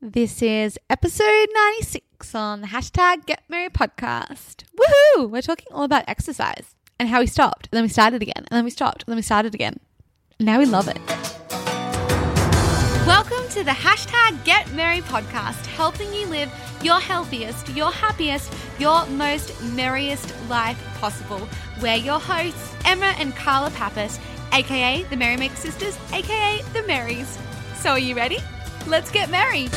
This is episode 96 on the hashtag Get Merry podcast. Woohoo! We're talking all about exercise and how we stopped, and then we started again, and then we stopped, and then we started again. Now we love it. Welcome to the hashtag Get Merry podcast, helping you live your healthiest, your happiest, your most merriest life possible. We're your hosts, Emma and Carla Pappas, aka the Merrymaker Sisters, aka the Marys. So are you ready? Let's get merry.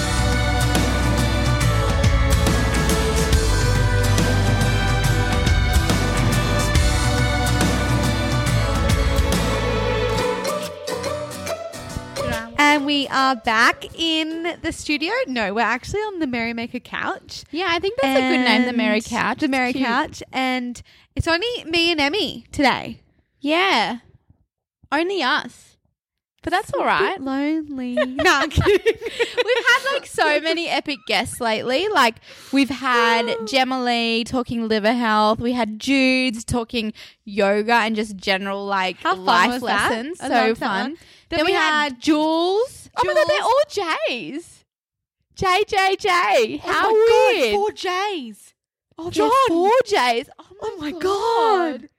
And we are back in the studio. No, we're actually on the Merrymaker couch. Yeah, I think that's a good name, the Merry Couch. The It's Merry cute. Couch. And it's only me and Emmy today. Yeah. Only us. But that's all right. Lonely. no, I'm kidding. We've had like so many epic guests lately. Like we've had Gemma Lee talking liver health. We had Jude's talking yoga and just general like How fun life was that? lessons. I So loved that fun. one. Then, we had Jules. Oh my god, they're all J's. J J J. Oh How oh my weird. God, four J's. oh, John. John. Four J's. Oh my, Oh my God.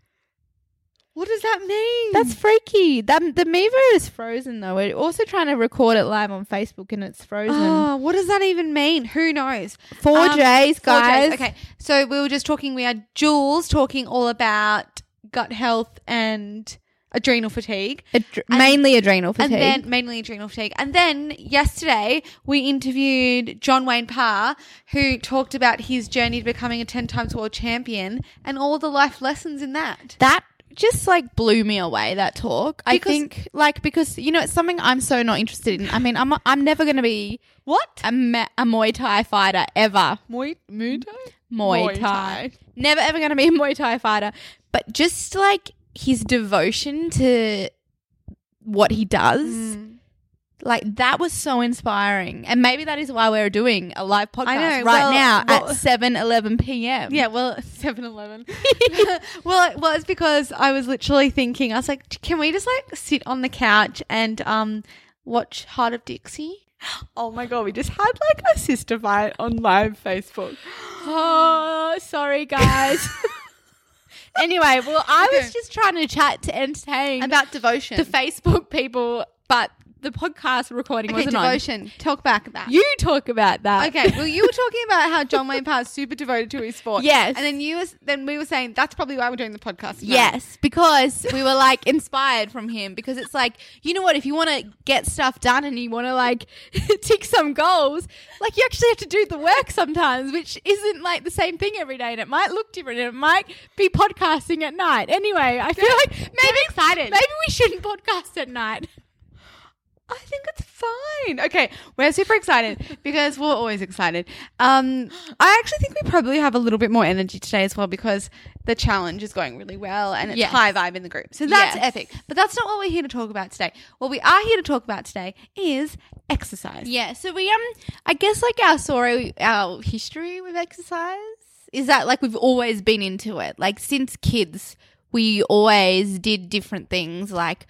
What does that mean? That's freaky. That, the Mevo is frozen though. We're also trying to record it live on Facebook and it's frozen. Oh, what does that even mean? Who knows? Four Um, J's, guys. J's. Okay, so we were just talking. We had Jules talking all about gut health and adrenal fatigue. Adre- And- mainly adrenal fatigue. And then mainly adrenal fatigue. And then yesterday we interviewed John Wayne Parr, who talked about his journey to becoming a 10 times world champion and all the life lessons in that. that just like blew me away. That talk. I think like because you know it's something I'm so not interested in. I mean, I'm I'm never going to be What? a, ma- a Muay Thai fighter ever. Muay, Muay Thai? Muay, Muay Thai. Thai. Never ever going to be a Muay Thai fighter. But just like his devotion to what he does. Mm. Like that was so inspiring, and maybe that is why we're doing a live podcast know, right well, now well- at seven eleven p.m. Yeah, well, 7 Eleven. well, well, it's because I was literally thinking, I was like, can we just like sit on the couch and um watch Hart of Dixie? Oh my god, we just had like a sister fight on live Facebook. Oh, sorry, guys. anyway, well, I was just trying to chat to entertain About devotion. the Facebook people, but the podcast recording okay, wasn't devotion. Talk back that. You talk about that. Okay, well, you were talking about how John Wayne Parr is super devoted to his sport. Yes. and then you was then we were saying that's probably why we're doing the podcast. tonight. Yes, because we were like inspired from him. Because it's like, you know what? If you want to get stuff done and you want to like tick some goals, like you actually have to do the work sometimes, which isn't like the same thing every day. And it might look different. And it might be podcasting at night. Anyway, I feel like maybe excited. Maybe we shouldn't podcast at night. I think it's fine. Okay, we're super excited because we're always excited. Um, I actually think we probably have a little bit more energy today as well because the challenge is going really well and it's Yes. high vibe in the group. So that's Yes. epic. But that's not what we're here to talk about today. What we are here to talk about today is exercise. Yeah. So we um, I guess like our story, our history with exercise is that like we've always been into it. Like since kids, we always did different things. Like,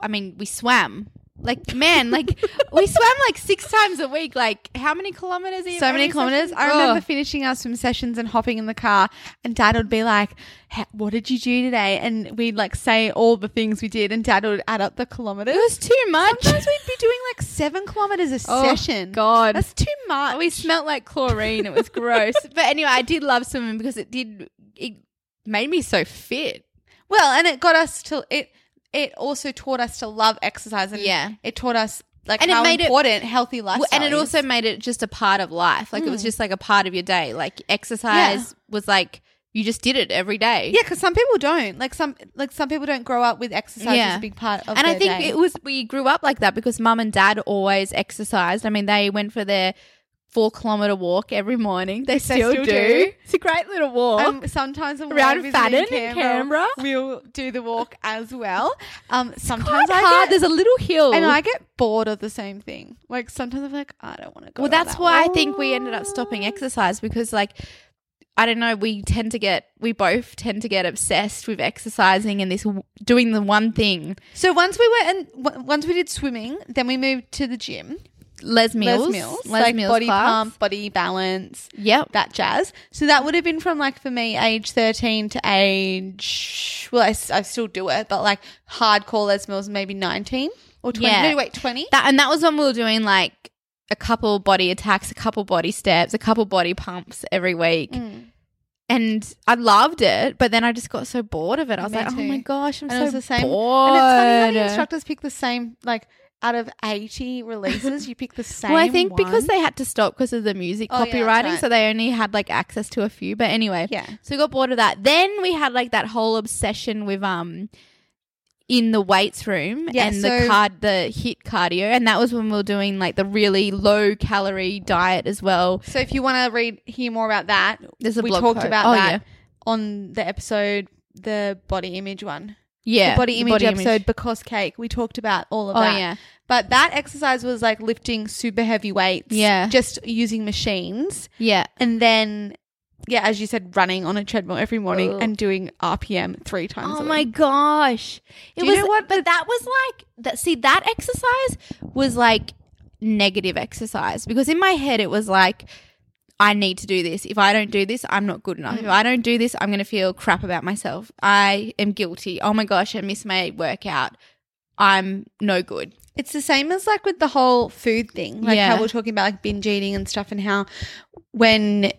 I mean, we swam. Like man, like we swam like six times a week. Like how many kilometers? Are So many kilometers. sessions? I remember Ugh. finishing our swim sessions and hopping in the car, and Dad would be like, "What did you do today?" And we'd like say all the things we did, and Dad would add up the kilometers. it was too much. Sometimes we'd be doing like seven kilometers a Oh, session. God. that's too much. We smelt like chlorine. It was gross. but anyway, I did love swimming because it did. It made me so fit. well, and it got us to it. It also taught us to love exercise, and Yeah. it taught us like And it how made it- important healthy Well, lifestyle. and it also made it just a part of life. Like it was Mm. just like a part of your day. Like exercise Yeah. was like you just did it every day. Yeah, because some people don't. Like some like some people don't grow up with exercise Yeah. as a big part of and I think day. it was we grew up like that because mum and dad always exercised. I mean, they went for their four kilometer walk every morning. They still, still do. do. It's a great little walk. Um, sometimes when Around we're Fadden in Canberra. we'll do the walk as well. Um, sometimes I hard. get, There's a little hill, and I get bored of the same thing. Like sometimes I'm like, I don't want to go. well, that's that why I think we ended up stopping exercise because, like, I don't know. We tend to get, we both tend to get obsessed with exercising and this doing the one thing. So once we went and w- once we did swimming, then we moved to the gym. Les Mills, Les Mills, Les like Mills body class. pump, body balance, Yep. that jazz. So that would have been from like for me, age 13 to age, well, I, I still do it, but like hardcore Les Mills, maybe 19 or 20. Yeah. No, wait, 20? That and that was when we were doing like a couple body attacks, a couple body steps, a couple body pumps every week. Mm. And I loved it, but then I just got so bored of it. I was Me like, "Oh my gosh, I'm and so it was the same. bored." And it's funny how the instructors pick the same, like out of 80 releases, you pick the same well, I think because they had to stop because of the music Oh, yeah, that's copywriting, right. so they only had like access to a few. But anyway, Yeah. So we got bored of that. Then we had like that whole obsession with um in the weights room Yeah, and the card the HIIT cardio and that was when we were doing like the really low calorie diet as well. So if you want to read, hear more about that, There's a we blog talked post. about Oh, that yeah. on the episode, the body image one. Yeah. the body image body episode because cake. We talked about all of Oh, that. yeah. But that exercise was like lifting super heavy weights. Yeah. Just using machines. Yeah. And then, yeah, as you said, running on a treadmill every morning and doing RPM three times. Oh a my week. gosh. It Do you was know what but that was like that see that exercise was like negative exercise because in my head it was like I need to do this. If I don't do this, I'm not good enough. If mm. I don't do this, I'm going to feel crap about myself. I am guilty. Oh my gosh, I missed my workout. I'm no good. It's the same as like with the whole food thing. Like Yeah. how we're talking about like binge eating and stuff and how when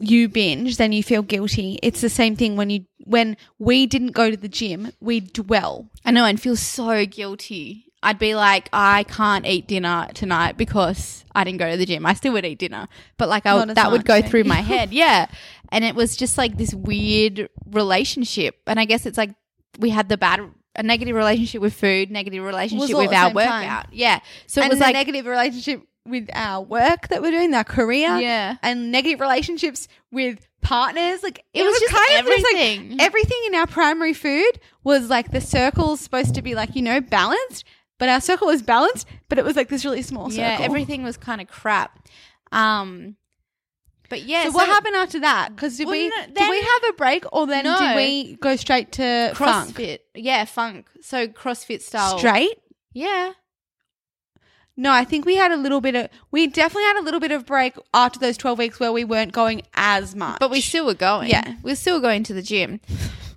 you binge, then you feel guilty. It's the same thing when you when we didn't go to the gym, we dwell. I know and feel so guilty. I'd be like, I can't eat dinner tonight because I didn't go to the gym. I still would eat dinner, but like I that would go through my head. Yeah, and it was just like this weird relationship. And I guess it's like we had the bad, a negative relationship with food, negative relationship with our same time. workout. Yeah, so it and was like negative relationship with our work that we're doing, our career. Yeah. And negative relationships with partners. Like It was just kind of just, everything. like everything in our primary food was like the circle's supposed to be like, you know, balanced. But our circle was balanced, but it was like this really small circle. yeah, everything was kind of crap. Um, but yeah, So, what happened after that? Because did Well, we no, did we have a break or then No. did we go straight to funk? CrossFit, yeah, funk. So CrossFit style, Straight? yeah. No, I think we had a little bit of we definitely had a little bit of break after those twelve weeks where we weren't going as much. But we still were going. Yeah. we were still going to the gym,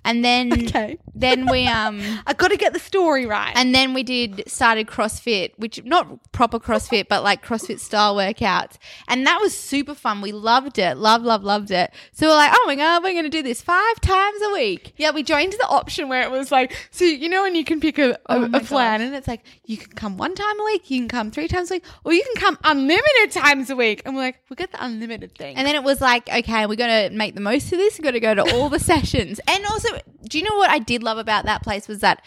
and then Okay. then we um I got to get the story right. and then we did started CrossFit, which not proper CrossFit, but like CrossFit style workouts, and that was super fun. We loved it, love, love, loved it. So we're like, oh my god, we're gonna do this five times a week. yeah, we joined the option where it was like, so you know, when you can pick a, a, Oh a plan, gosh. and it's like you can come one time a week, you can come three times a week, or you can come unlimited times a week. And we're like, we get the unlimited thing. And then it was like, okay, we're going to make the most of this. We're going to go to all the sessions. And also, do you know what I did love about that place was that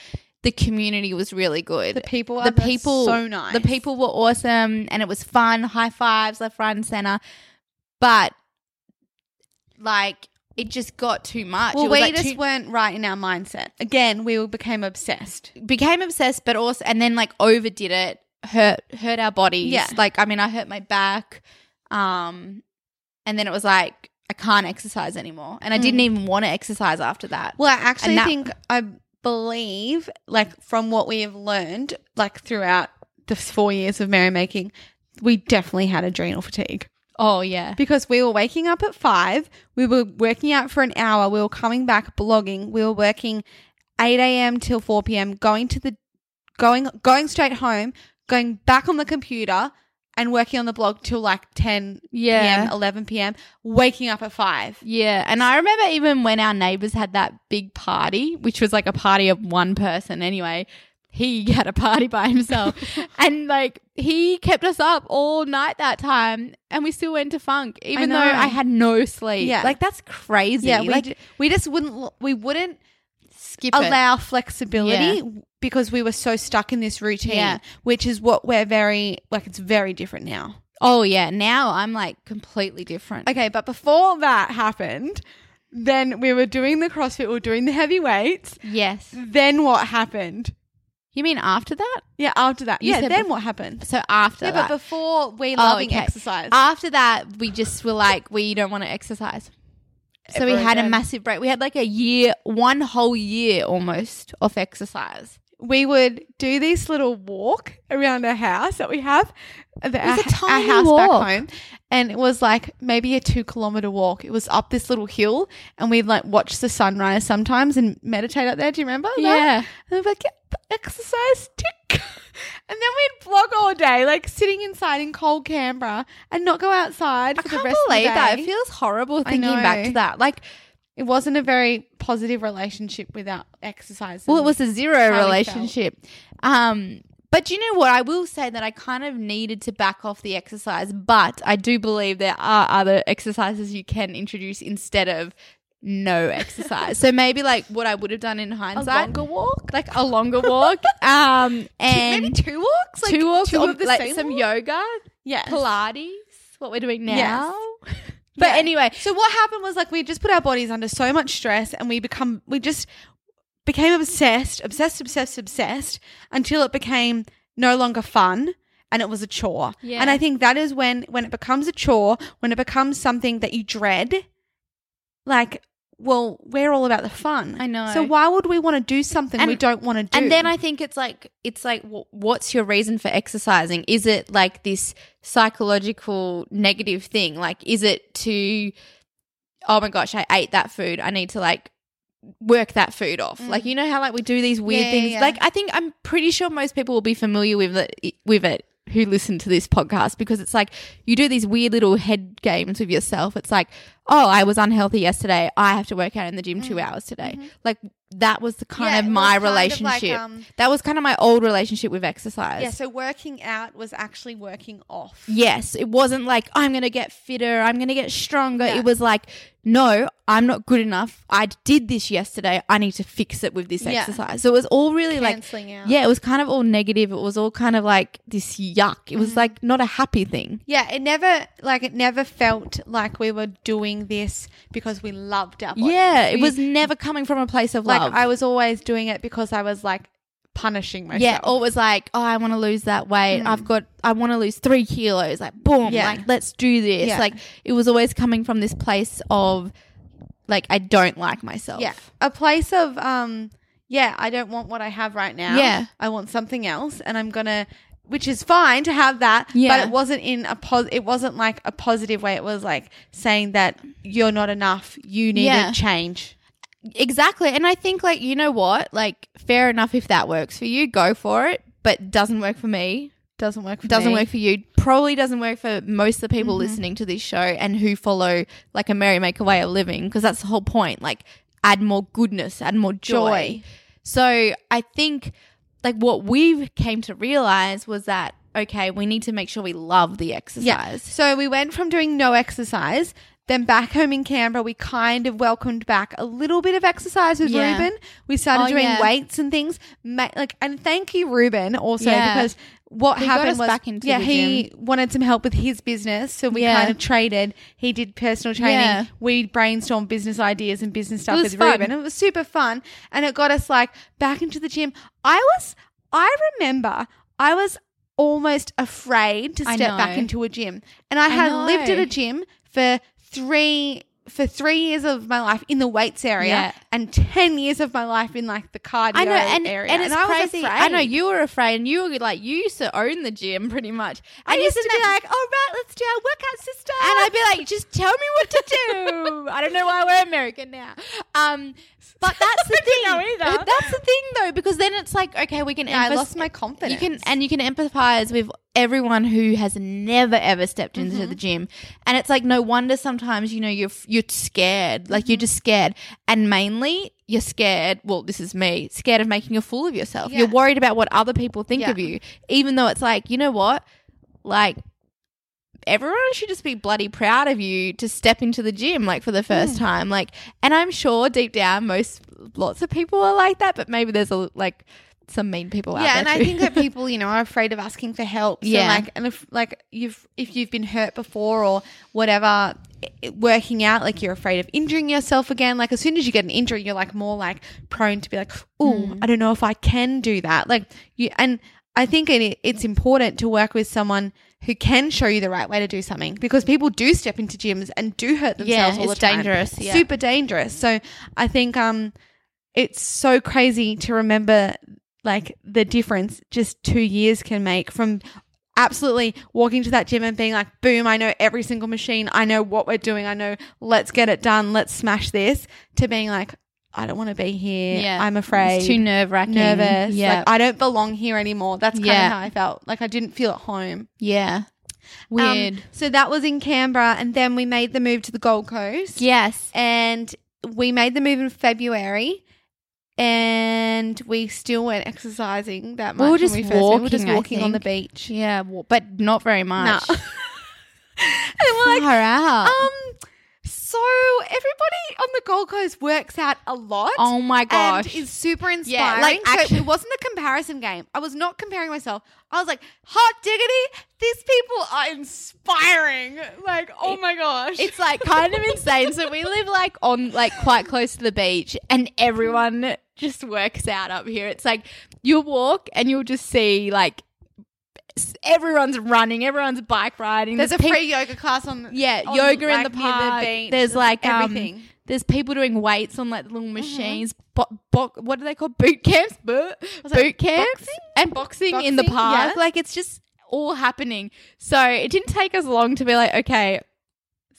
the community was really good. The people the are people, so nice. The people were awesome, and it was fun. High fives left, right, and center. But like, it just got too much. well, we like just too- weren't right in our mindset. Again, we became obsessed. became obsessed, but also, and then like overdid it, hurt hurt our bodies. Yeah. Like, I mean, I hurt my back, um, and then it was like I can't exercise anymore, and I didn't hmm. even want to exercise after that. Well, I actually And that- think I believe, like from what we have learned, like throughout the four years of merrymaking, we definitely had adrenal fatigue oh yeah, because we were waking up at five, we were working out for an hour, we were coming back blogging, we were working eight a.m. till four p.m., going to the going going straight home, going back on the computer. And working on the blog till like 10 Yeah. p.m., 11 p.m., waking up at 5. Yeah, and I remember even when our neighbors had that big party, which was like a party of one person anyway. he had a party by himself. and like he kept us up all night that time and we still went to funk even though. I had no sleep. Yeah. Like that's crazy. Yeah, we, like d- we just wouldn't we wouldn't skip it. allow flexibility because we were so stuck in this routine, Yeah. which is what we're very like it's very different now. Oh yeah, now I'm like completely different. Okay, but before that happened, then we were doing the CrossFit, we were doing the heavy weights. Yes. Then what happened? You mean after that? Yeah, after that. You yeah, said then bef- what happened? So after Yeah, that. but before we Oh, loving okay. exercise. After that, we just were like, we don't want to exercise. So we Ever had a again. massive break. We had like a year, one whole year almost of exercise. We would do this little walk around our house that we have. The, was our, a tiny our house back walk. home. And it was like maybe a two kilometer walk. It was up this little hill and we'd like watch the sunrise sometimes and meditate up there. Do you remember? that? Yeah. And we'd like, exercise tick. And then we'd vlog all day, like sitting inside in cold Canberra and not go outside I for the can't rest believe of the day. that. It feels horrible thinking back to that. Like, it wasn't a very positive relationship without exercise. well, it was a zero how we relationship. Um, but you know what? I will say that I kind of needed to back off the exercise, but I do believe there are other exercises you can introduce instead of no exercise. so maybe like what I would have done in hindsight, a longer walk. like a longer walk, um, and maybe two walks, like two walks, two of the like same some walk? yoga, Yes. Pilates, what we're doing now. Yes. But Yeah. anyway, So what happened was like we just put our bodies under so much stress and we become we just became obsessed, obsessed, obsessed, obsessed until it became no longer fun and it was a chore. Yeah. And I think that is when when it becomes a chore, when it becomes something that you dread, like well, we're all about the fun. I know. So why would we want to do something we don't want to do? And then I think it's like it's like what's your reason for exercising? Is it like this psychological negative thing? Like is it to oh my gosh, I ate that food. I need to like work that food off. Like you know how like we do these weird Mm. Yeah, things. yeah. Like I think I'm pretty sure most people will be familiar with it with it who listen to this podcast because it's like you do these weird little head games with yourself. It's like, oh, I was unhealthy yesterday. I have to work out in the gym 2 hours today. Like that was the kind Mm. Mm-hmm. Yeah, of my kind of like, relationship. um, that was kind of my old relationship with exercise. yeah, so working out was actually working off. Yes, it wasn't like I'm going to get fitter, I'm going to get stronger. Yeah. It was like, no, I'm not good enough. I did this yesterday. I need to fix it with this Yeah. exercise. So it was all really Cancelling like, out. yeah, it was kind of all negative. It was all kind of like this yuck. It Mm. was like not a happy thing. Yeah, it never like it never felt like we were doing this because we loved our bodies. Yeah, it We- was never coming from a place of like love. I was always doing it because I was like punishing myself. yeah, or it was like, oh, I want to lose that weight. I've got, I want to lose three kilos. Like, boom, Mm. Yeah. like, let's do this. Yeah. Like, it was always coming from this place of, like, I don't like myself. yeah, a place of um, yeah, I don't want what I have right now. Yeah. I want something else, and I'm gonna. Which is fine to have that, Yeah. but it wasn't in a pos. It wasn't like a positive way. It was like saying that you're not enough. You need Yeah. change. Exactly. And I think, like, you know what? Like, fair enough if that works for you, go for it. But doesn't work for me. Doesn't work. For Doesn't me. work for you. Probably doesn't work for most of the Mm-hmm. people listening to this show and who follow, like, a merrymaker way of living. Because that's the whole point. Like, add more goodness, add more joy. Joy. So I think, like, what we came to realize was that, okay, we need to make sure we love the exercise. Yeah. So we went from doing no exercise. Then back home in Canberra, we kind of welcomed back a little bit of exercise with Yeah. Ruben. We started Oh, doing yeah. weights and things. Ma- like, and thank you, Ruben, also Yeah. because what He happened was, back into yeah, he wanted some help with his business, so we kind of traded. He did personal training. We brainstormed business ideas and business stuff with fun. Ruben. It was super fun, and it got us like back into the gym. I was, I remember, I was almost afraid to step back into a gym. And I had lived at a gym for three for three years of my life in the weights area Yeah. and ten years of my life in like the cardio I know, and, area. and it's I was crazy. afraid. I know you were afraid, and you were like you used to own the gym pretty much. I And used to be that- like, all right, let's do our workout, sister. and I'd be like, just tell me what to do. I don't know why we're American now. Um, but that's the thing. That's the thing, though, because then it's like, okay, we can. Yeah, I lost my confidence. You can, and you can empathize with everyone who has never ever stepped into Mm-hmm. the gym, and it's like no wonder sometimes you know you're you're scared, like Mm-hmm. you're just scared, and mainly you're scared. Well, this is me, scared of making a fool of yourself. Yeah. You're worried about what other people think Yeah. of you, even though it's like, you know what? Like, everyone should just be bloody proud of you to step into the gym, like, for the first time. Like, and I'm sure deep down, most, lots of people are like that, but maybe there's a, like, some mean people out there. yeah, there. and I too. think that people, you know, are afraid of asking for help. So Yeah. like, and if like you've if you've been hurt before or whatever, i- i- working out like you're afraid of injuring yourself again. Like as soon as you get an injury, you're like more like prone to be like, oh, I don't know if I can do that. Like you, and I think it, it's important to work with someone who can show you the right way to do something because people do step into gyms and do hurt Yeah, themselves all it's the time. dangerous, yeah. super dangerous. So I think um, it's so crazy to remember like the difference just two years can make from absolutely walking to that gym and being like, boom, I know every single machine. I know what we're doing. I know, let's get it done. Let's smash this to being like, I don't want to be here. Yeah. I'm afraid. It's too nerve wracking. nervous. Yeah. Like, I don't belong here anymore. That's kind of Yeah. how I felt. Like I didn't feel at home. yeah. Um, Weird. so that was in Canberra. And then we made the move to the Gold Coast yes. and we made the move in February. And we still weren't exercising that much. We were just we went. we were just walking, on the beach. Yeah, but not very much. No. And we're like, Far out. um, so everybody on the Gold Coast works out a lot. oh my gosh. And is super inspiring. Yeah, like, so actu- it wasn't a comparison game. I was not comparing myself. I was like, hot diggity, these people are inspiring. Like, oh my gosh. it's like kind of insane. So we live like on like quite close to the beach, and everyone just works out up here. It's like you'll walk and you'll just see like everyone's running, everyone's bike riding. There's a peop- free yoga class on yeah on, yoga in the park. beach. There's like um, everything. there's people doing weights on like little machines. Bo- bo- what do they call boot camps? Bo- boot camps boxing? and boxing, in the park. yeah. Like it's just all happening. So it didn't take us long to be like, okay,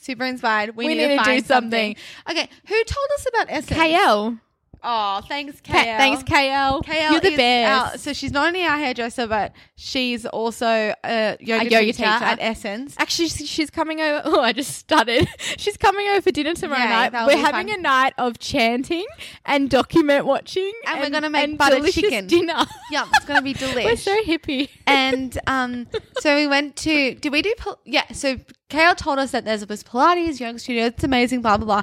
super inspired. We, We need, need to, to do something. something. Okay, who told us about Essence? KL. Oh, thanks, KL. Ka- Thanks, KL. KL You're the best. our- so she's not only our hairdresser, but she's also a yoga, A yoga teacher, teacher. at Essence. Actually, she's coming over. Oh, I just stuttered. She's coming over for dinner tomorrow Yay, night. We're having fun. a night of chanting and document watching, And we're gonna make and butter chicken. dinner. yeah, it's gonna be delicious. We're so hippie. and um, so we went to. Did we do? Pil- Yeah. So KL told us that there was Pilates yoga studio. It's amazing. Blah blah blah.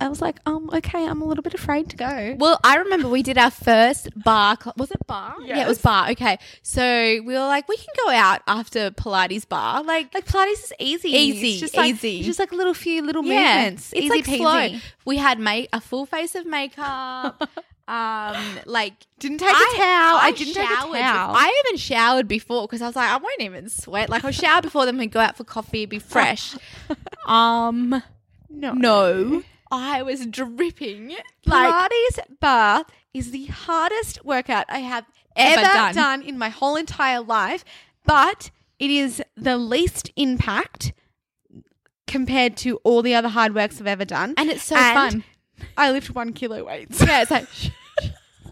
I was like, um, okay, I'm a little bit afraid to go. Well, I remember we did our first barre. Cl- was it barre? Yeah, it was barre. Okay, so we were like, we can go out after Pilates barre. Like, Like Pilates is easy, Easy, It's just like, easy. it's just like a little few little yeah, movements. it's easy like peasy. slow. We had make a full face of makeup. um, like Didn't take a towel. I, didn't take a towel. bef- I even showered before because I was like, I won't even sweat. Like I'll shower before then we go out for coffee, be fresh. um, no, no, I was dripping. Like Pilates barre is the hardest workout I have Ever ever, done. done. in my whole entire life, but it is the least impact compared to all the other hard works I've ever done. and it's so And fun. I lift one kilo weights. Yeah, it's like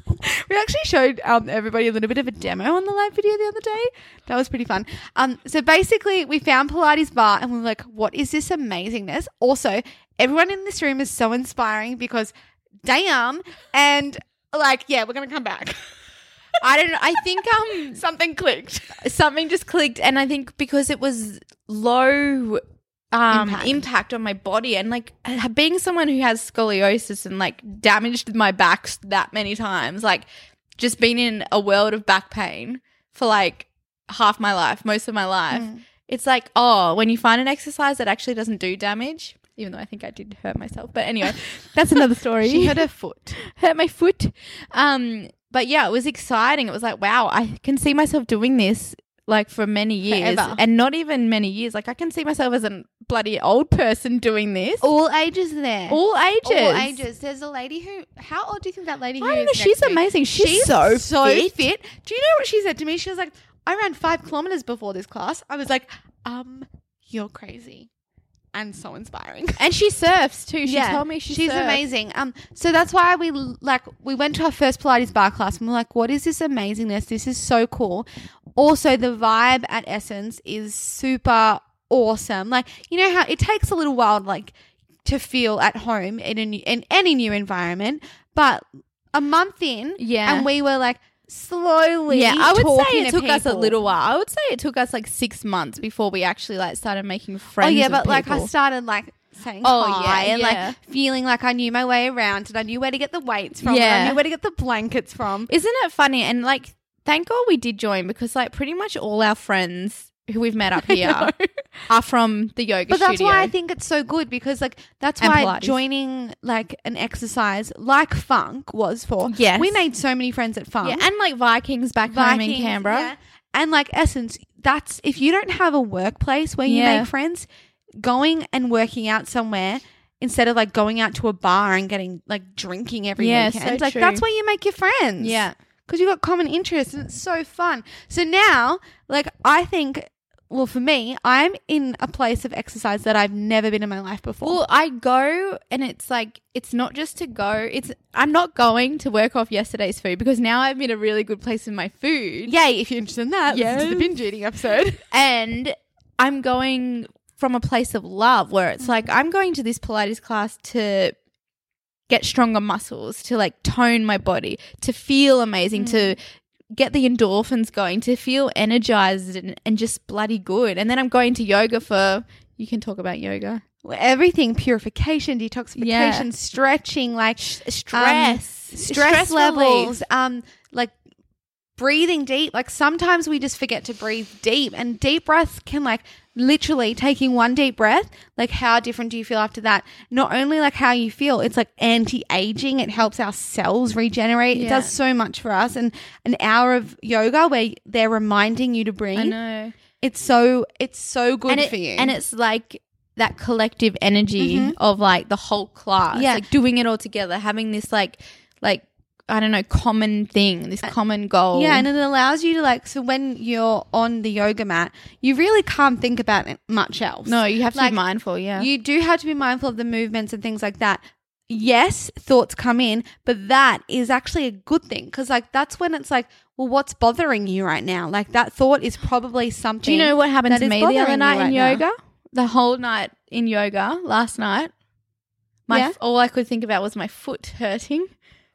we actually showed um, everybody a little bit of a demo on the live video the other day. That was pretty fun. Um, so basically, we found Pilates barre and we were like, "What is this amazingness?" Also, everyone in this room is so inspiring because, damn, and like, yeah, we're gonna come back. I don't know. I think um Something clicked. something just clicked and i think because it was low um Impact. impact. on my body and like uh, being someone who has scoliosis and like damaged my back that many times like just been in a world of back pain for like half my life most of my life Mm. it's like oh when you find an exercise that actually doesn't do damage even though i think i did hurt myself but anyway that's another story She hurt her foot. hurt my foot. Um, but yeah, it was exciting. It was like, wow, I can see myself doing this like for many years Forever. and not even many years. Like I can see myself as a bloody old person doing this. All ages there. All ages. All ages. There's a lady who. How old do you think that lady? I don't is know. She's amazing. She's, so, so fit. fit. Do you know what she said to me? She was like, I ran five kilometers before this class. I was like, um, you're crazy. And so inspiring. And she surfs too. She told me she she's surfs. amazing. Um, so that's why we like we went to our first Pilates barre class and we're like, what is this amazingness? This is so cool. Also, the vibe at Essence is super awesome. Like you know how it takes a little while, like to feel at home in a new, in any new environment. but a month in, Yeah. and we were like slowly. Yeah, I would say it to took us a little while. I would say it took us like six months before we actually like started making friends. Oh yeah, but like I started like saying Oh, hi yeah, and yeah. like feeling like I knew my way around and I knew where to get the weights from. Yeah. I knew where to get the blankets from. Isn't it funny? And like, thank God we did join because like pretty much all our friends who we've met up here are from the yoga But that's studio. why I think it's so good because like that's And why Pilates. joining like an exercise like funk was for. Yes. we made so many friends at funk. yeah, and like Vikings back home in Vikings, Canberra. yeah. And like Essence, that's if you don't have a workplace where you Yeah. make friends, going and working out somewhere instead of like going out to a bar and getting like drinking every Yeah, so weekend, like true. that's where you make your friends. Yeah. because you've got common interests and it's so fun. So now, like I think. Well, for me, I'm in a place of exercise that I've never been in my life before. Well, I go and it's like it's not just to go. It's I'm not going to work off yesterday's food because now I'm in a really good place with my food. Yay, if you're interested in that, listen to the binge eating episode. and I'm going from a place of love where it's like I'm going to this Pilates class to get stronger muscles, to like tone my body, to feel amazing, to mm. Get the endorphins going, to feel energized and, and just bloody good. And then I'm going to yoga for you can talk about yoga. Everything purification, detoxification, Yeah. stretching, like Stress. stress, Stress levels, um, breathing deep. Like sometimes we just forget to breathe deep, and deep breaths can like literally taking one deep breath. Like how different do you feel after that? Not only like how you feel, it's like anti-aging. It helps our cells regenerate. It does so much for us. And an hour of yoga where they're reminding you to breathe. I know. It's so it's so good it- for you. And it's like that collective energy mm-hmm. of like the whole class. Yeah. Like doing it all together, having this like like I don't know, common thing, this uh, common goal. Yeah, and it allows you to like so when you're on the yoga mat, you really can't think about it much else. no, you have to Like, be mindful, yeah. You do have to be mindful of the movements and things like that. Yes, thoughts come in, but that is actually a good thing because like that's when it's like, well, what's bothering you right now? Like that thought is probably something. Do you know what happened to me the other night in right now. yoga? The whole night in yoga last night. My Yeah. all I could think about was my foot hurting.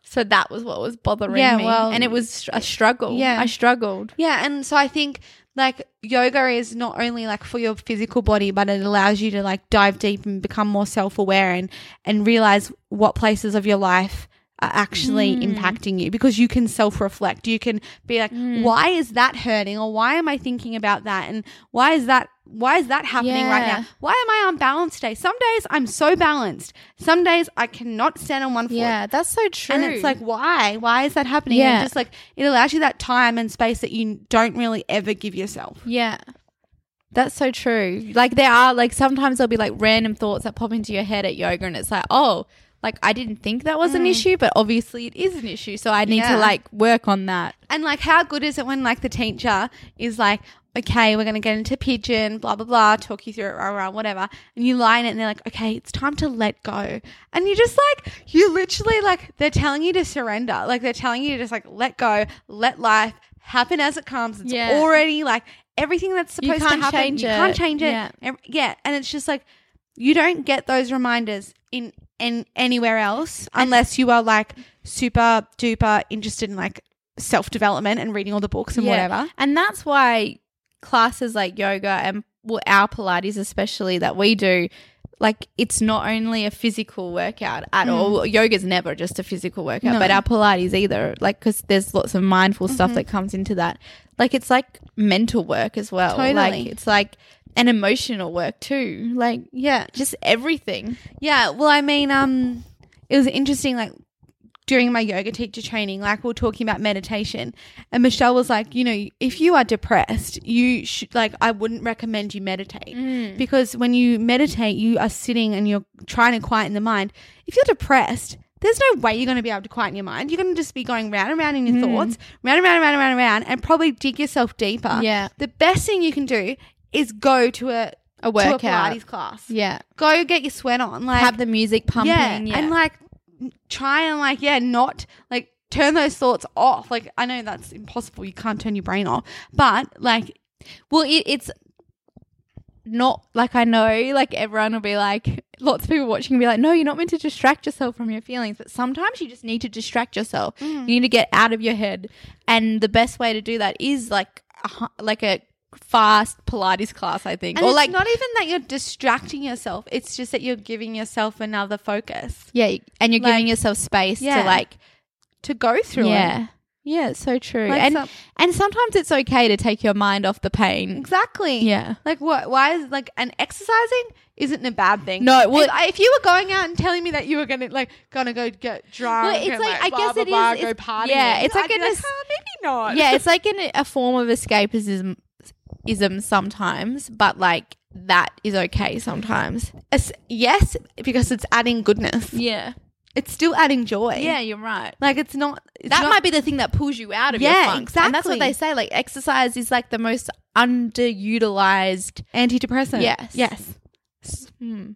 So that was what was bothering Yeah, me. well- and it was a struggle. Yeah. I struggled. Yeah, and so I think like yoga is not only like for your physical body, but it allows you to like dive deep and become more self aware and and realize what places of your life are actually Mm. impacting you because you can self reflect. You can be like, Mm. why is that hurting, or why am I thinking about that, and why is that why is that happening right now? Why am I unbalanced today? Some days I'm so balanced. Some days I cannot stand on one foot. Yeah, that's so true. And it's like, why? Why is that happening? Yeah. And just like it allows you that time and space that you don't really ever give yourself. Yeah. That's so true. Like there are like sometimes there'll be like random thoughts that pop into your head at yoga and it's like, oh, like I didn't think that was an mm. issue, but obviously it is an issue. So I need Yeah. to like work on that. And like, how good is it when like the teacher is like, okay, we're going to get into pigeon, blah, blah, blah, talk you through it, rah, rah, whatever. And you lie in it and they're like, okay, it's time to let go. And you just like, you literally like, they're telling you to surrender. Like they're telling you to just like let go, let life happen as it comes. It's Yeah. already like everything that's supposed to happen. change you it. can't change it. Yeah. Yeah. And it's just like, you don't get those reminders in, in anywhere else unless you are like super duper interested in like self development and reading all the books and Yeah. whatever. And that's why classes like yoga and well, our Pilates, especially that we do, like it's not only a physical workout at all. Yoga's never just a physical workout, Mm. But our Pilates either. Like because there's lots of mindful Mm-hmm. stuff that comes into that. Like it's like mental work as well. Totally. Like it's like an emotional work too. Like Yeah. just everything. Yeah. Well, I mean, um, it was interesting, like, during my yoga teacher training, like, we are talking about meditation, and Michelle was like, you know, if you are depressed, you should, like, I wouldn't recommend you meditate because when you meditate, you are sitting and you're trying to quieten the mind. If you're depressed, there's no way you're going to be able to quieten your mind. You're going to just be going round and round in your thoughts, round and round and round and round and round, and probably dig yourself deeper. Yeah. The best thing you can do is go to a A workout. to a Pilates class. Yeah. Go get your sweat on. Like Have the music pumping. yeah, Yeah. and like try and like yeah, not like turn those thoughts off. Like I know that's impossible. You can't turn your brain off, but like Well, it, it's not like I know like everyone will be like lots of people watching will be like no you're not meant to distract yourself from your feelings but sometimes you just need to distract yourself Mm. you need to get out of your head and the best way to do that is like a, like a fast pilates class I think And or it's like not even that you're distracting yourself. It's just that you're giving yourself another focus yeah and you're like- giving yourself space Yeah. to like to go through yeah it. yeah it's so true Like and some- and sometimes it's okay to take your mind off the pain Exactly. yeah Like what? Why is like and exercising isn't a bad thing. No, well- if, I- if you were going out and telling me that you were gonna like gonna go get drunk, Well, it's and, like- I blah, guess blah, it blah, is- it's- yeah, it's like I'd be in a s- "Ah, maybe not. yeah, it's like an, a form of escapism ism sometimes, but like that is okay sometimes. It's- yes, because it's adding goodness. Yeah. It's still adding joy. Yeah, you're right. like it's not. It's that not- might be the thing that pulls you out of your Yeah, Exactly. And that's what they say. Like exercise is like the most underutilized. antidepressant. Yes. Yes. Hmm.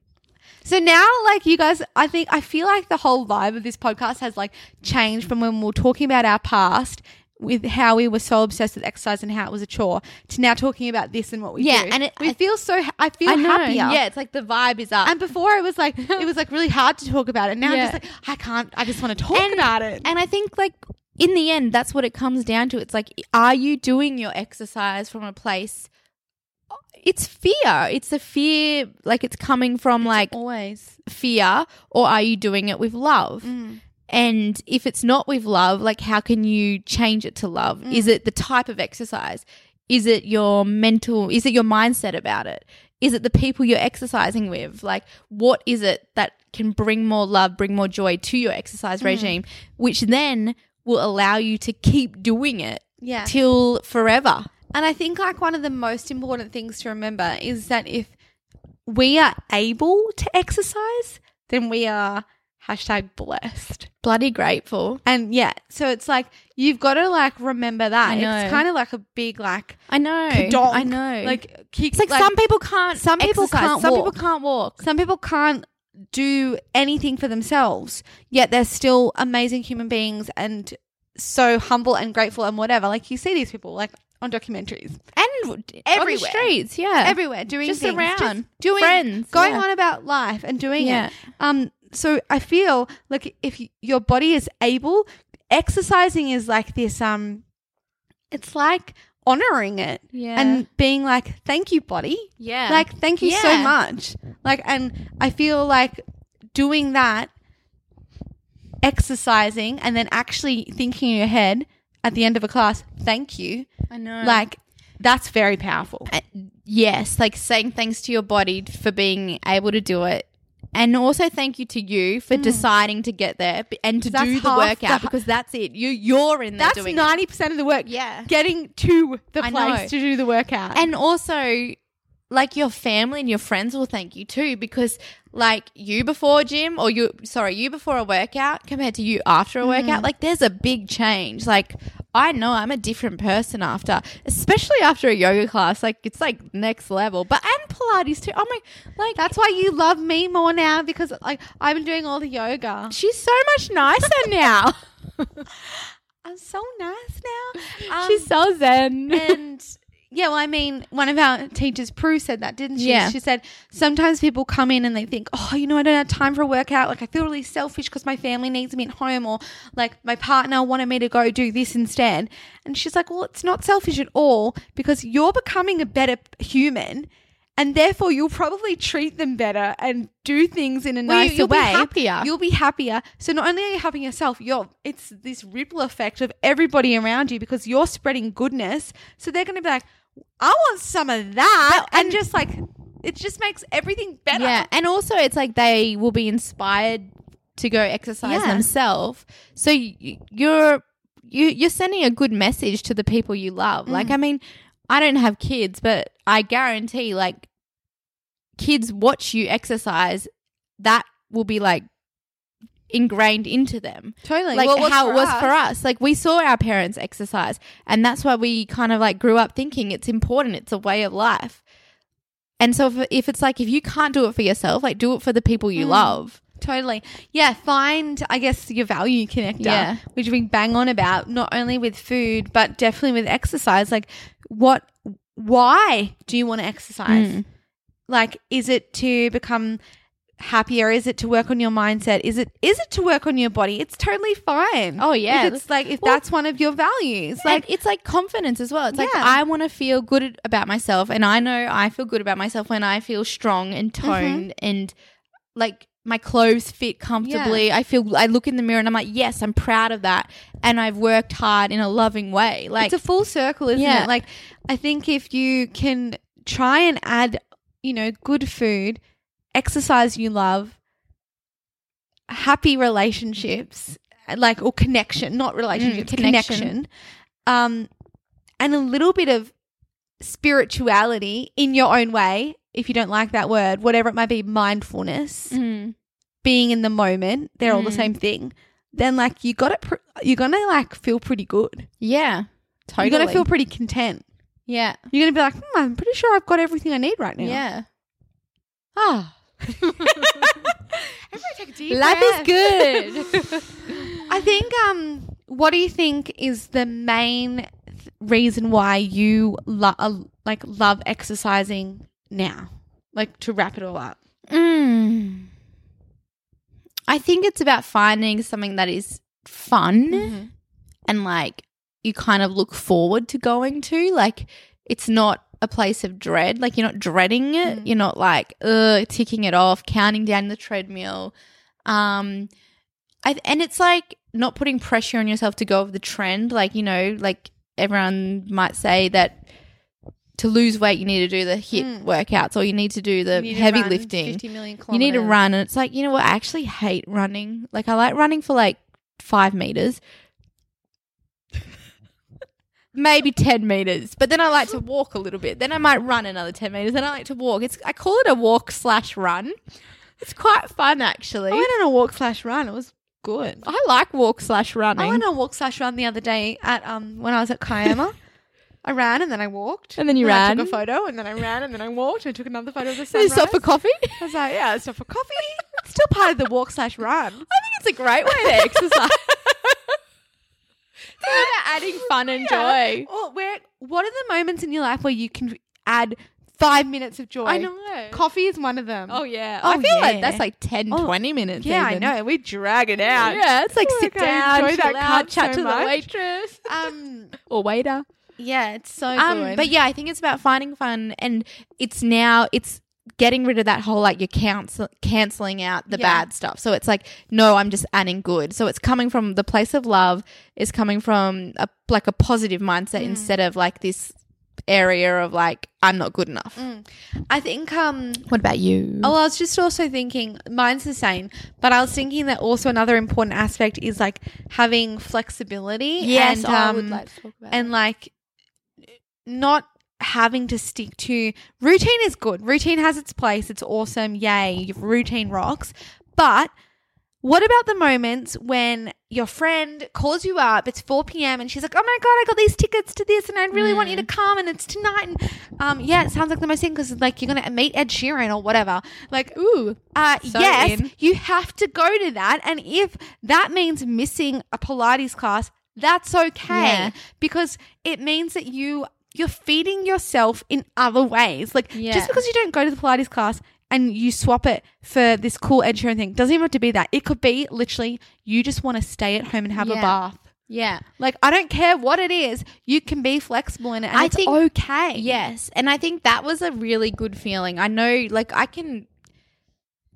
So now, like you guys, I think I feel like the whole vibe of this podcast has like changed from when we were talking about our past with how we were so obsessed with exercise and how it was a chore to now talking about this and what we Yeah, do. and it- we I- feel so. I feel I know. happier. Yeah, it's like the vibe is up. And before it was like it was like really hard to talk about it. Now Yeah. I'm just like I can't. I just want to talk And- about it. And I think like in the end, that's what it comes down to. It's like, are you doing your exercise from a place? It's fear. It's a fear, like it's coming from like Always. fear, or are you doing it with love? Mm. And if it's not with love, like how can you change it to love? Mm. Is it the type of exercise? Is it your mental? Is it your mindset about it? Is it the people you're exercising with? Like, what is it that can bring more love, bring more joy to your exercise Mm. regime, which then will allow you to keep doing it Yeah. till forever? And I think like one of the most important things to remember is that if we are able to exercise, then we are hashtag blessed. Bloody grateful. And yeah, so it's like you've got to like remember that. I know. It's kind of like a big like I know. donk, I know. Like kick, it's like, some people can't. some people exercise, can't Some walk. people can't walk. some people can't do anything for themselves, yet they're still amazing human beings and so humble and grateful and whatever. Like you see these people like on documentaries and on the Everywhere. streets, yeah, everywhere doing Just things, around. doing Friends, going yeah. on about life and doing Yeah. it. Um, so I feel like if your body is able, exercising is like this. Um, it's like honoring it Yeah. and being like, "Thank you, body." Yeah, Like, thank you so much. Like, and I feel like doing that, exercising, and then actually thinking in your head at the end of a class, "Thank you." I know. Like, that's very powerful. Uh, yes, like saying thanks to your body for being able to do it. And also thank you to you for deciding to get there and to Mm. Do the workout the- because that's it. You you're in there That's ninety percent of the work. Yeah. getting to the I place know. to do the workout. And also, like your family and your friends will thank you too because, like you before gym or you, sorry, you before a workout compared to you after a workout, like there's a big change. Like I know I'm a different person after, especially after a yoga class. Like it's like next level. But and Pilates too. Oh my, like that's why you love me more now because like I've been doing all the yoga. she's so much nicer now. I'm so nice now. Um, she's so zen. and yeah, well, I mean, one of our teachers, Prue, said that, didn't she? Yeah. She said sometimes people come in and they think, oh, you know, I don't have time for a workout. Like, I feel really selfish because my family needs me at home, or like my partner wanted me to go do this instead. And she's like, well, it's not selfish at all because you're becoming a better human. And therefore, you'll probably treat them better and do things in a Well, you- nicer you'll be way. happier. You'll be happier. So not only are you helping yourself, you're it's this ripple effect of everybody around you because you're spreading goodness. So they're going to be like, I want some of that, and, just like it just makes everything better. Yeah, and also it's like they will be inspired to go exercise Yeah. themselves. So y- you're you you're sending a good message to the people you love. Like Mm. I mean, I don't have kids, but I guarantee like kids watch you exercise, that will be like ingrained into them totally. like Well, how it was us- for us. Like we saw our parents exercise, and that's why we kind of like grew up thinking it's important. It's a way of life. And so if, if it's like if you can't do it for yourself, like do it for the people Mm. you love. Totally. Yeah, find, I guess, your value connector, Yeah. which we bang on about, not only with food, but definitely with exercise. Like, what, why do you want to exercise? Mm. Like, is it to become happier? Is it to work on your mindset? Is it is it to work on your body? It's totally fine. Oh, yeah. If it's like if Well- that's one of your values. like it's like confidence as well. It's like I want to feel good about myself, and I know I feel good about myself when I feel strong and Mm-hmm. toned, and like my clothes fit comfortably. I feel I look in the mirror and I'm like, yes, I'm proud of that, and I've worked hard in a loving way. Like it's a full circle, isn't Yeah. it? Like I think if you can try and add, you know, good food, exercise you love, happy relationships, like or connection, not relationships, Mm, connection. connection, um, and a little bit of spirituality in your own way. If you don't like that word, whatever it might be, mindfulness, Mm. being in the moment, they're all the Mm. same thing. Then, like, you got it. Pr- you're gonna like feel pretty good. yeah, totally. You're gonna feel pretty content. yeah, You're gonna be like, hmm, I'm pretty sure I've got everything I need right now. yeah. Ah. Everybody take a deep Life is good. I think. Um. What do you think is the main th- reason why you lo- uh, like love exercising now? Like to wrap it all up. Mm. I think it's about finding something that is fun Mm-hmm. and like you kind of look forward to going to. Like it's not a place of dread. Like you're not dreading it. Mm. You're not like ugh, ticking it off, counting down the treadmill. Um, I, and it's like not putting pressure on yourself to go with the trend. Like you know, like everyone might say that to lose weight you need to do the HIIT Mm. workouts or you need to do the heavy lifting 50 million you need to run and it's like you know what i actually hate running like i like running for like five meters maybe 10 meters but then i like to walk a little bit then i might run another 10 meters then i like to walk it's i call it a walk slash run it's quite fun actually I went on a walk slash run. It was good. I like walk slash running. I went on a walk slash run the other day at um when I was at Kiama. I ran and then I walked. And then you I ran. took a photo and then I ran and then I walked and took another photo of the sunrise. you stop for coffee I was like, yeah, I stopped for coffee. It's still part of the walk slash run. I think it's a great way to exercise. adding fun and joy. Or where? What are the moments in your life where you can add five minutes of joy? I know. Coffee is one of them. Oh yeah. Oh, I feel like yeah. that's like 10, Oh, 20 minutes. yeah, even. I know. We drag it out. Yeah, it's like Oh, sit like, I down, enjoy that out, card chat so to much. the waitress Um. or waiter. Yeah, it's so Um, good. but yeah, I think it's about finding fun, and it's now it's getting rid of that whole like you're cancel canceling out the Yeah. bad stuff. So it's like no, I'm just adding good. So it's coming from the place of love. Is coming from a like a positive mindset Mm. instead of like this area of like I'm not good enough. I think um. What about you? Oh, I was just also thinking, mine's the same, but I was thinking that also another important aspect is like having flexibility. yes, and, I would um, like to talk about and like not having to stick to routine is good. Routine has its place. It's awesome. Yay, routine rocks. But what about the moments when your friend calls you up? It's 4 p.m. and she's like, "Oh my god, I got these tickets to this, and I really want you to come, and it's tonight." And um, yeah, it sounds like the most thing because like you're gonna meet Ed Sheeran or whatever. Like, Ooh, uh, So yes, in. you have to go to that. And if that means missing a Pilates class, that's okay Yeah. because it means that you you're feeding yourself in other ways. Like Yeah. just because you don't go to the Pilates class and you swap it for this cool Ed Sheeran thing doesn't even have to be that. It could be literally you just want to stay at home and have a bath. yeah. Like I don't care what it is, you can be flexible in it, and I it's think- okay. Yes, and I think that was a really good feeling. I know, like I can.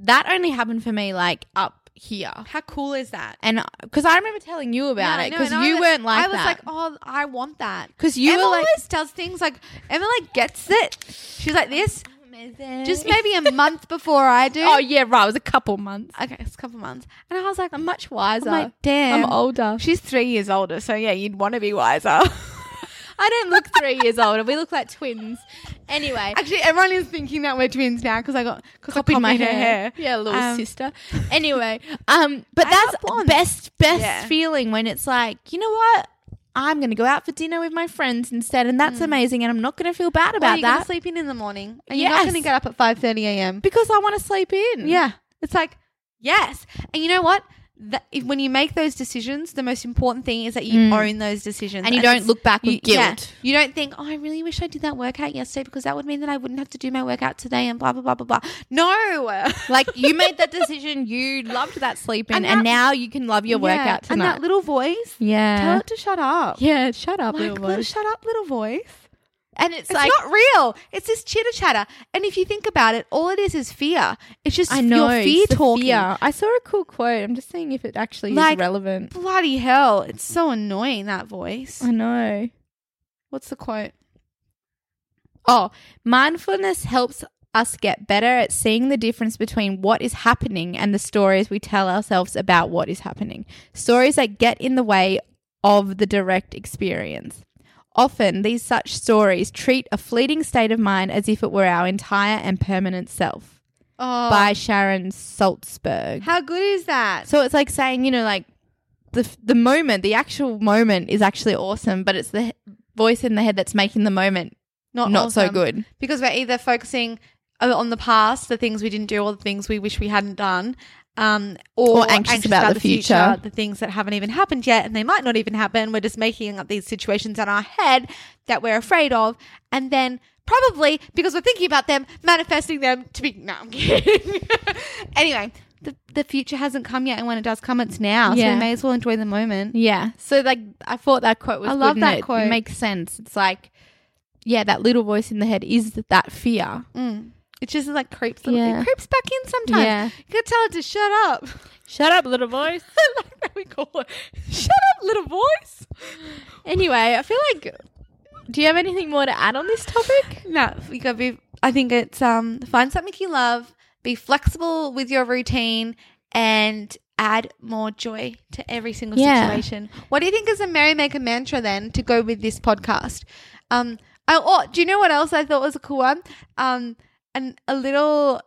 That only happened for me, like up here, How cool is that? and uh, because I remember telling you about it because and I you was- weren't like that. I was that. like, oh, I want that. because you Emma were like, always does things like Emma like gets it. She's like this, just maybe a month before I do. oh yeah, right. It was a couple months. okay, it's a couple months, and I was like, I'm much wiser. I'm like, damn, I'm older. She's three years older, so yeah, you'd want to be wiser. I don't look three years older. We look like twins. Anyway, Actually, everyone is thinking that we're twins now because I got because I copied copied my hair. hair. Yeah, little Um, sister. Anyway, um, but I that's best best Yeah. feeling when it's like, you know what? I'm going to go out for dinner with my friends instead, and that's amazing. And I'm not going to feel bad about you're gonna that sleep in in the morning, and you're not going to get up at five thirty a.m. because I want to sleep in. Yeah, it's like yes, and you know what? That if, when you make those decisions, the most important thing is that you Mm. own those decisions And you don't look back with you, yeah. guilt. You don't think, oh, I really wish I did that workout yesterday because that would mean that I wouldn't have to do my workout today and blah blah blah blah blah. No, Like you made that decision, you loved that sleep in, And and, that- now you can love your Yeah. workout and that little voice. yeah, Tell it to shut up. yeah. Shut up, Like, little little- shut up, little voice. And it's, It's like not real. It's this chitter chatter. And if you think about it, all it is is fear. It's just I know your fear talking. fear. I saw a cool quote. I'm just seeing if it actually Like- is relevant. Bloody hell. It's so annoying, that voice. I know. What's the quote? Oh, mindfulness helps us get better at seeing the difference between what is happening and the stories we tell ourselves about what is happening. Stories that get in the way of the direct experience. Often, these such stories treat a fleeting state of mind as if it were our entire and permanent self. Oh, By Sharon Salzberg. how good is that? So it's like saying, you know, like the the moment, the actual moment is actually awesome, but it's the voice in the head that's making the moment not, so awesome. good. because we're either focusing uh, on the past, the things we didn't do, or the things we wish we hadn't done, um, or, Or anxious about the future. the things that haven't even happened yet, and they might not even happen. We're just making up these situations in our head that we're afraid of, and then probably because we're thinking about them, manifesting them to be. No, I'm kidding. anyway. The, the future hasn't come yet, and when it does come, it's now. So we may as well enjoy the moment. Yeah. So like I thought that quote was I love that it quote. makes sense. It's like yeah, that little voice in the head is that fear. Mm. It just like creeps, little, Yeah. it creeps back in sometimes. Yeah. You gotta tell it to shut up. Shut up, little voice. Like that we call it. Shut up, little voice. anyway, I feel like do you have anything more to add on this topic? No, you gotta be. I think it's um find something you love, be flexible with your routine, and add more joy to every single Yeah. situation. What do you think is a merrymaker mantra then to go with this podcast? Um, I, oh, do you know what else I thought was a cool one? Um, and a little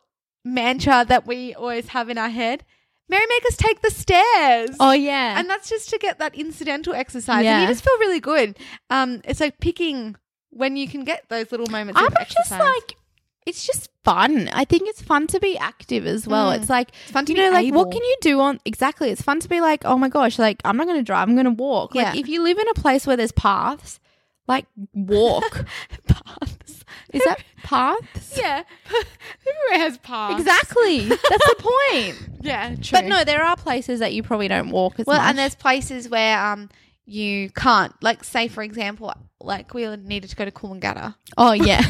mantra that we always have in our head. Merrymakers take the stairs. Oh yeah. and that's just to get that incidental exercise and Yeah. you just feel really good um it's like picking when you can get those little moments I'm just like it's just fun. I think it's fun to be active as well. Mm. It's like It's fun to you know, like able. what can you do on exactly? It's fun to be like, oh my gosh, like I'm not going to drive. I'm going to walk. Like Yeah. if you live in a place where there's paths, like walk. paths Is that paths? yeah everywhere has paths Exactly. That's the point. yeah true But no, there are places that you probably don't walk as well much. and there's places where um you can't like say for example like we needed to go to Coolangatta oh yeah.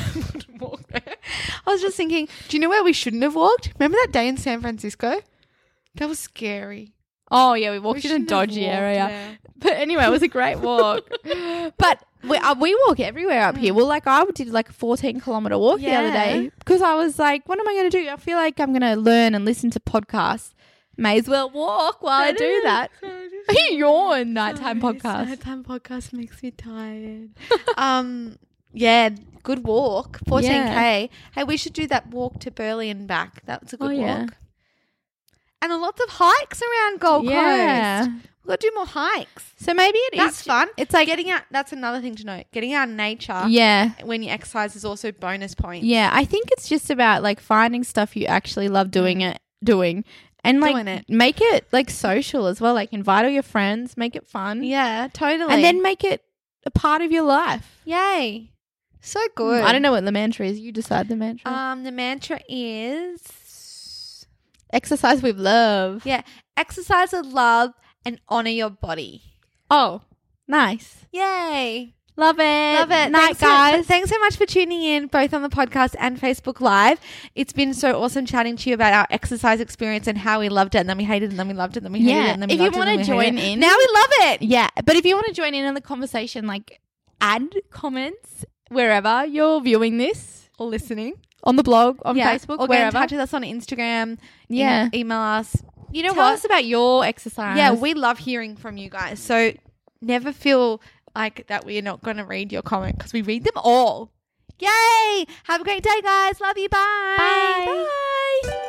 walk there. I was just thinking, do you know where we shouldn't have walked? Remember that day in San Francisco? That was scary. Oh yeah, we walked We in a dodgy area. there. But anyway, it was a great walk. but we, uh, we walk everywhere up here. Well, like I did like a 14 kilometer walk the other. Day because I was like, what am I going to do? I feel like I'm going to learn and listen to podcasts. May as well walk while I do that. Your nighttime podcast. Nighttime podcast makes me tired. um, yeah, good walk. 14k. Yeah. Hey, we should do that walk to Burleigh and back. That's a good Oh, yeah. And lots of hikes around Gold Yeah. Coast. We've got to do more hikes. So maybe it is. That's fun. It's like Getting out, that's another thing to note. Getting out in nature yeah. when you exercise is also bonus points. Yeah, I think it's just about like finding stuff you actually love doing it, doing, and like it. make it like social as well. Like invite all your friends, make it fun, Yeah, totally. and then make it a part of your life. yay. So good. I don't know what the mantra is. You decide the mantra. Um, the mantra is Exercise with love. yeah, exercise with love and honor your body. Oh, nice. Yay. Love it. Love it. Night, thanks so- guys. thanks so much for tuning in, both on the podcast and Facebook Live. It's been so awesome chatting to you about our exercise experience and how we loved it, and then we hated it, and then we loved it, and then we hated Yeah. it, and then we If you loved it, wanna then we hated join in- now we love it. yeah, but if you want to join in on the conversation, like add comments wherever you're viewing this Or listening on the blog, on Yeah. Facebook, or get in wherever. touch with us on Instagram. Yeah. email, email us. You know Tell what? us about your exercise. Yeah, we love hearing from you guys. So never feel like that we're not going to read your comment because we read them all. Yay! Have a great day, guys. Love you. Bye. Bye. Bye.